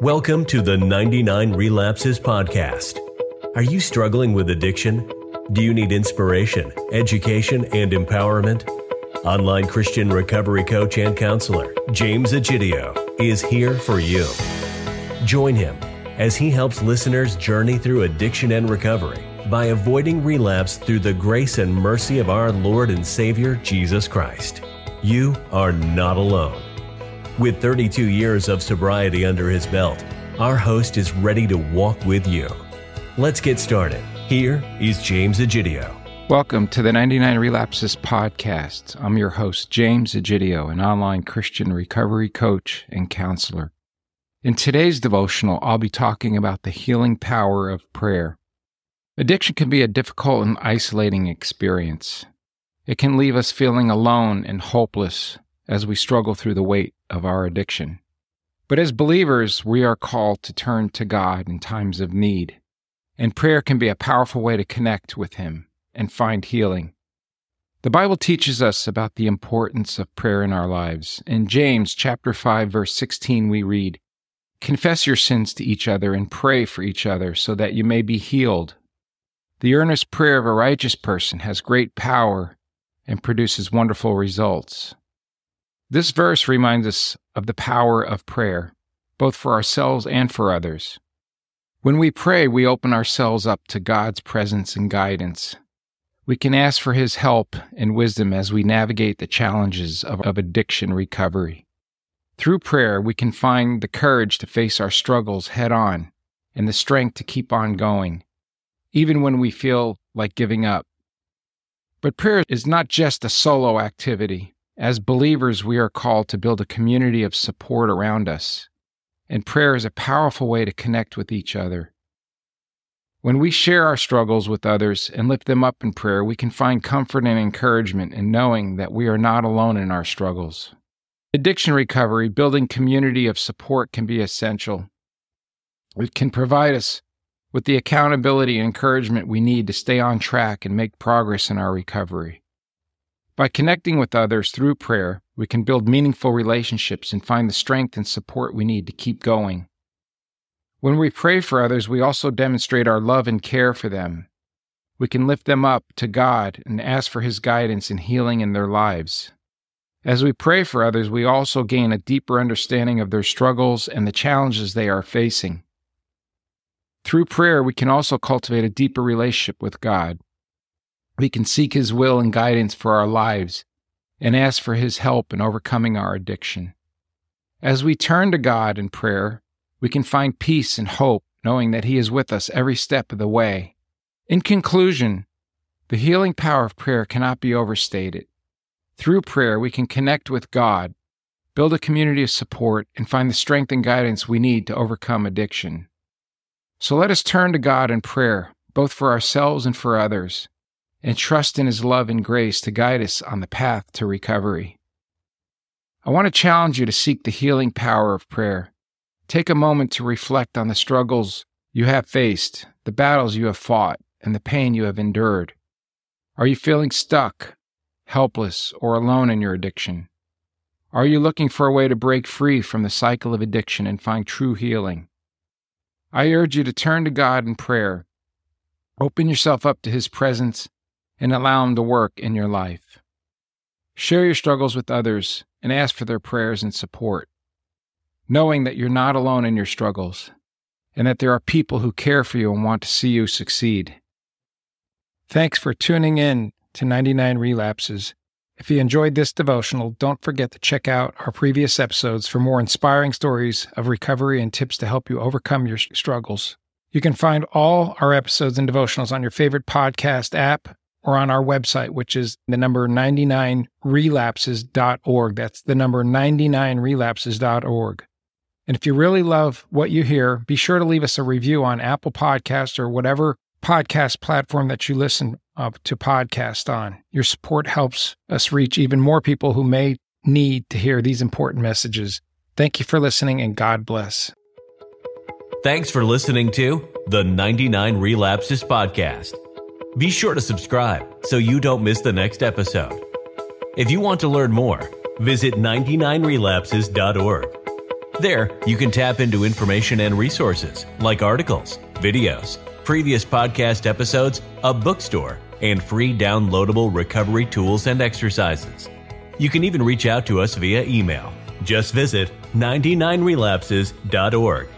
Welcome to the 99 Relapses Podcast. Are you struggling with addiction? Do you need inspiration, education, and empowerment? Online Christian recovery coach and counselor James Egidio is here for you. Join him as he helps listeners journey through addiction and recovery by avoiding relapse through the grace and mercy of our Lord and Savior Jesus Christ. You are not alone. With 32 years of sobriety under his belt, our host is ready to walk with you. Let's get started. Here is James Egidio. Welcome to the 99 Relapses Podcast. I'm your host, James Egidio, an online Christian recovery coach and counselor. In today's devotional, I'll be talking about the healing power of prayer. Addiction can be a difficult and isolating experience. It can leave us feeling alone and hopeless as we struggle through the weight of our addiction. But as believers, we are called to turn to God in times of need, and prayer can be a powerful way to connect with Him and find healing. The Bible teaches us about the importance of prayer in our lives. In James chapter 5 verse 16 we read, "Confess your sins to each other and pray for each other so that you may be healed. The earnest prayer of a righteous person has great power and produces wonderful results." This verse reminds us of the power of prayer, both for ourselves and for others. When we pray, we open ourselves up to God's presence and guidance. We can ask for His help and wisdom as we navigate the challenges of, of addiction recovery. Through prayer, we can find the courage to face our struggles head on and the strength to keep on going, even when we feel like giving up. But prayer is not just a solo activity. As believers, we are called to build a community of support around us, and prayer is a powerful way to connect with each other. When we share our struggles with others and lift them up in prayer, we can find comfort and encouragement in knowing that we are not alone in our struggles. Addiction recovery, building community of support can be essential. It can provide us with the accountability and encouragement we need to stay on track and make progress in our recovery. By connecting with others through prayer, we can build meaningful relationships and find the strength and support we need to keep going. When we pray for others, we also demonstrate our love and care for them. We can lift them up to God and ask for His guidance and healing in their lives. As we pray for others, we also gain a deeper understanding of their struggles and the challenges they are facing. Through prayer, we can also cultivate a deeper relationship with God. We can seek His will and guidance for our lives and ask for His help in overcoming our addiction. As we turn to God in prayer, we can find peace and hope knowing that He is with us every step of the way. In conclusion, the healing power of prayer cannot be overstated. Through prayer, we can connect with God, build a community of support, and find the strength and guidance we need to overcome addiction. So let us turn to God in prayer, both for ourselves and for others and trust in His love and grace to guide us on the path to recovery. I want to challenge you to seek the healing power of prayer. Take a moment to reflect on the struggles you have faced, the battles you have fought, and the pain you have endured. Are you feeling stuck, helpless, or alone in your addiction? Are you looking for a way to break free from the cycle of addiction and find true healing? I urge you to turn to God in prayer. Open yourself up to His presence and allow Him to work in your life. Share your struggles with others and ask for their prayers and support, knowing that you're not alone in your struggles and that there are people who care for you and want to see you succeed. Thanks for tuning in to 99 Relapses. If you enjoyed this devotional, don't forget to check out our previous episodes for more inspiring stories of recovery and tips to help you overcome your struggles. You can find all our episodes and devotionals on your favorite podcast app or on our website, which is the number 99relapses.org. That's the number 99relapses.org. And if you really love what you hear, be sure to leave us a review on Apple Podcasts or whatever podcast platform that you listen to podcast on. Your support helps us reach even more people who may need to hear these important messages. Thank you for listening and God bless. Thanks for listening to the 99 Relapses Podcast. Be sure to subscribe so you don't miss the next episode. If you want to learn more, visit 99relapses.org. There, you can tap into information and resources like articles, videos, previous podcast episodes, a bookstore, and free downloadable recovery tools and exercises. You can even reach out to us via email. Just visit 99relapses.org